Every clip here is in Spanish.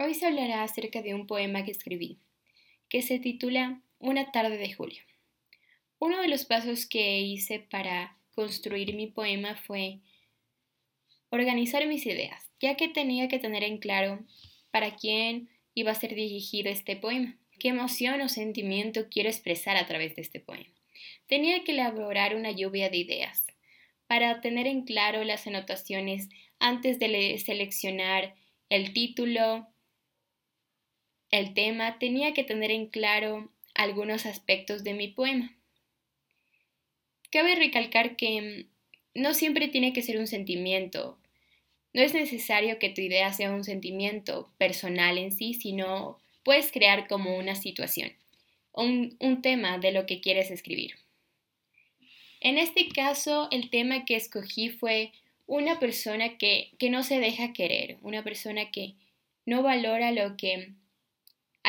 Hoy se hablará acerca de un poema que escribí, que se titula Una tarde de julio. Uno de los pasos que hice para construir mi poema fue organizar mis ideas, ya que tenía que tener en claro para quién iba a ser dirigido este poema, qué emoción o sentimiento quiero expresar a través de este poema. Tenía que elaborar una lluvia de ideas para tener en claro las anotaciones antes de seleccionar el título, el tema, tenía que tener en claro algunos aspectos de mi poema. Cabe recalcar que mm, no siempre tiene que ser un sentimiento. No es necesario que tu idea sea un sentimiento personal en sí, sino puedes crear como una situación, un, un tema de lo que quieres escribir. En este caso, el tema que escogí fue una persona que, que no se deja querer, una persona que no valora lo que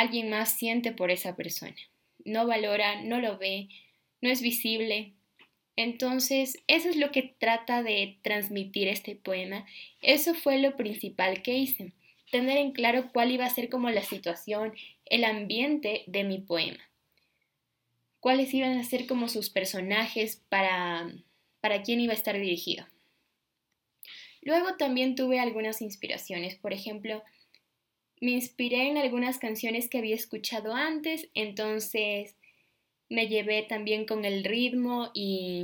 alguien más siente por esa persona. No valora, no lo ve, no es visible. Entonces, eso es lo que trata de transmitir este poema. Eso fue lo principal que hice, tener en claro cuál iba a ser como la situación, el ambiente de mi poema. Cuáles iban a ser como sus personajes para para quién iba a estar dirigido. Luego también tuve algunas inspiraciones, por ejemplo, me inspiré en algunas canciones que había escuchado antes, entonces me llevé también con el ritmo y,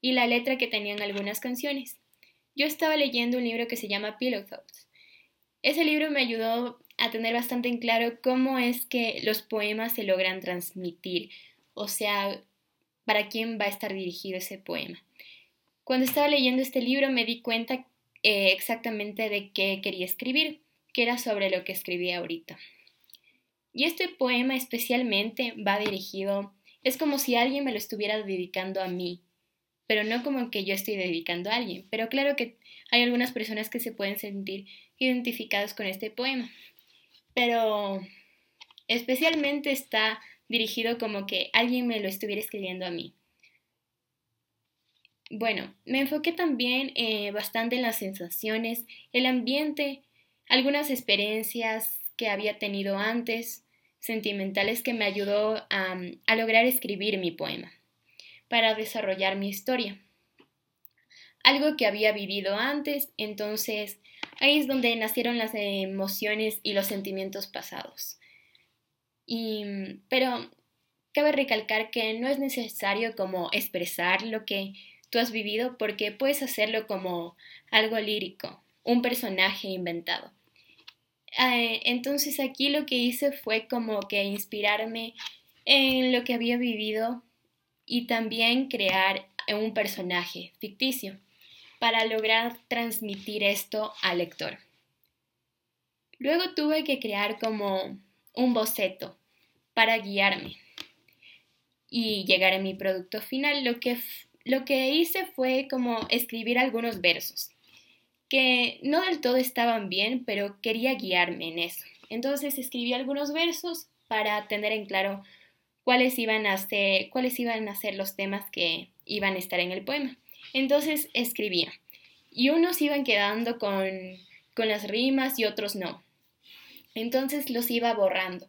y la letra que tenían algunas canciones. Yo estaba leyendo un libro que se llama Pillow Thoughts. Ese libro me ayudó a tener bastante en claro cómo es que los poemas se logran transmitir, o sea, para quién va a estar dirigido ese poema. Cuando estaba leyendo este libro me di cuenta eh, exactamente de qué quería escribir que era sobre lo que escribí ahorita. Y este poema especialmente va dirigido, es como si alguien me lo estuviera dedicando a mí, pero no como que yo estoy dedicando a alguien, pero claro que hay algunas personas que se pueden sentir identificados con este poema, pero especialmente está dirigido como que alguien me lo estuviera escribiendo a mí. Bueno, me enfoqué también eh, bastante en las sensaciones, el ambiente algunas experiencias que había tenido antes, sentimentales que me ayudó a, lograr escribir mi poema, para desarrollar mi historia. Algo que había vivido antes, entonces ahí es donde nacieron las emociones y los sentimientos pasados. Y, pero cabe recalcar que no es necesario como expresar lo que tú has vivido porque puedes hacerlo como algo lírico, un personaje inventado. Eh, entonces aquí lo que hice fue como que inspirarme en lo que había vivido y también crear un personaje ficticio para lograr transmitir esto al lector. Luego tuve que crear como un boceto para guiarme y llegar a mi producto final. Lo que, lo que hice fue como escribir algunos versos que no del todo estaban bien, pero quería guiarme en eso. Entonces escribí algunos versos para tener en claro cuáles iban a ser, cuáles iban a ser los temas que iban a estar en el poema. Entonces escribía. Y unos iban quedando con, con las rimas y otros no. Entonces los iba borrando.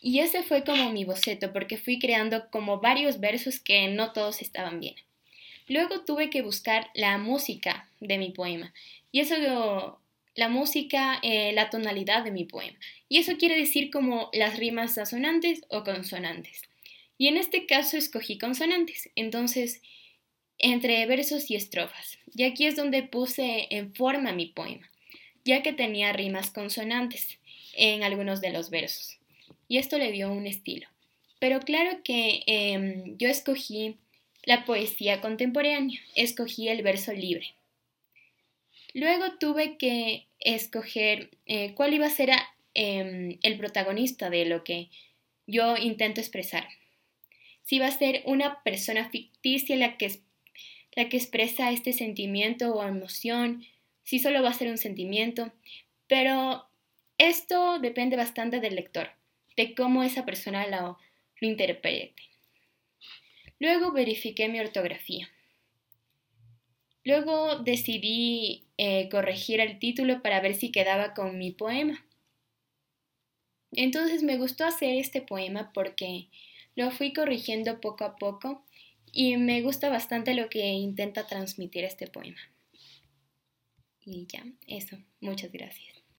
Y ese fue como mi boceto, porque fui creando como varios versos que no todos estaban bien. Luego tuve que buscar la música de mi poema. Y eso, la música, eh, la tonalidad de mi poema. Y eso quiere decir como las rimas asonantes o consonantes. Y en este caso escogí consonantes. Entonces, entre versos y estrofas. Y aquí es donde puse en forma mi poema, ya que tenía rimas consonantes en algunos de los versos. Y esto le dio un estilo. Pero claro que em, yo escogí la poesía contemporánea. Escogí el verso libre. Luego tuve que escoger eh, cuál iba a ser em, el protagonista de lo que yo intento expresar. Si va a ser una persona ficticia la que, la que expresa este sentimiento o emoción, si solo va a ser un sentimiento, pero esto depende bastante del lector, de cómo esa persona lo interprete. Luego verifiqué mi ortografía. Luego decidí eh, corregir el título para ver si quedaba con mi poema. Entonces me gustó hacer este poema porque lo fui corrigiendo poco a poco y me gusta bastante lo que intenta transmitir este poema. Y ya, eso. Muchas gracias.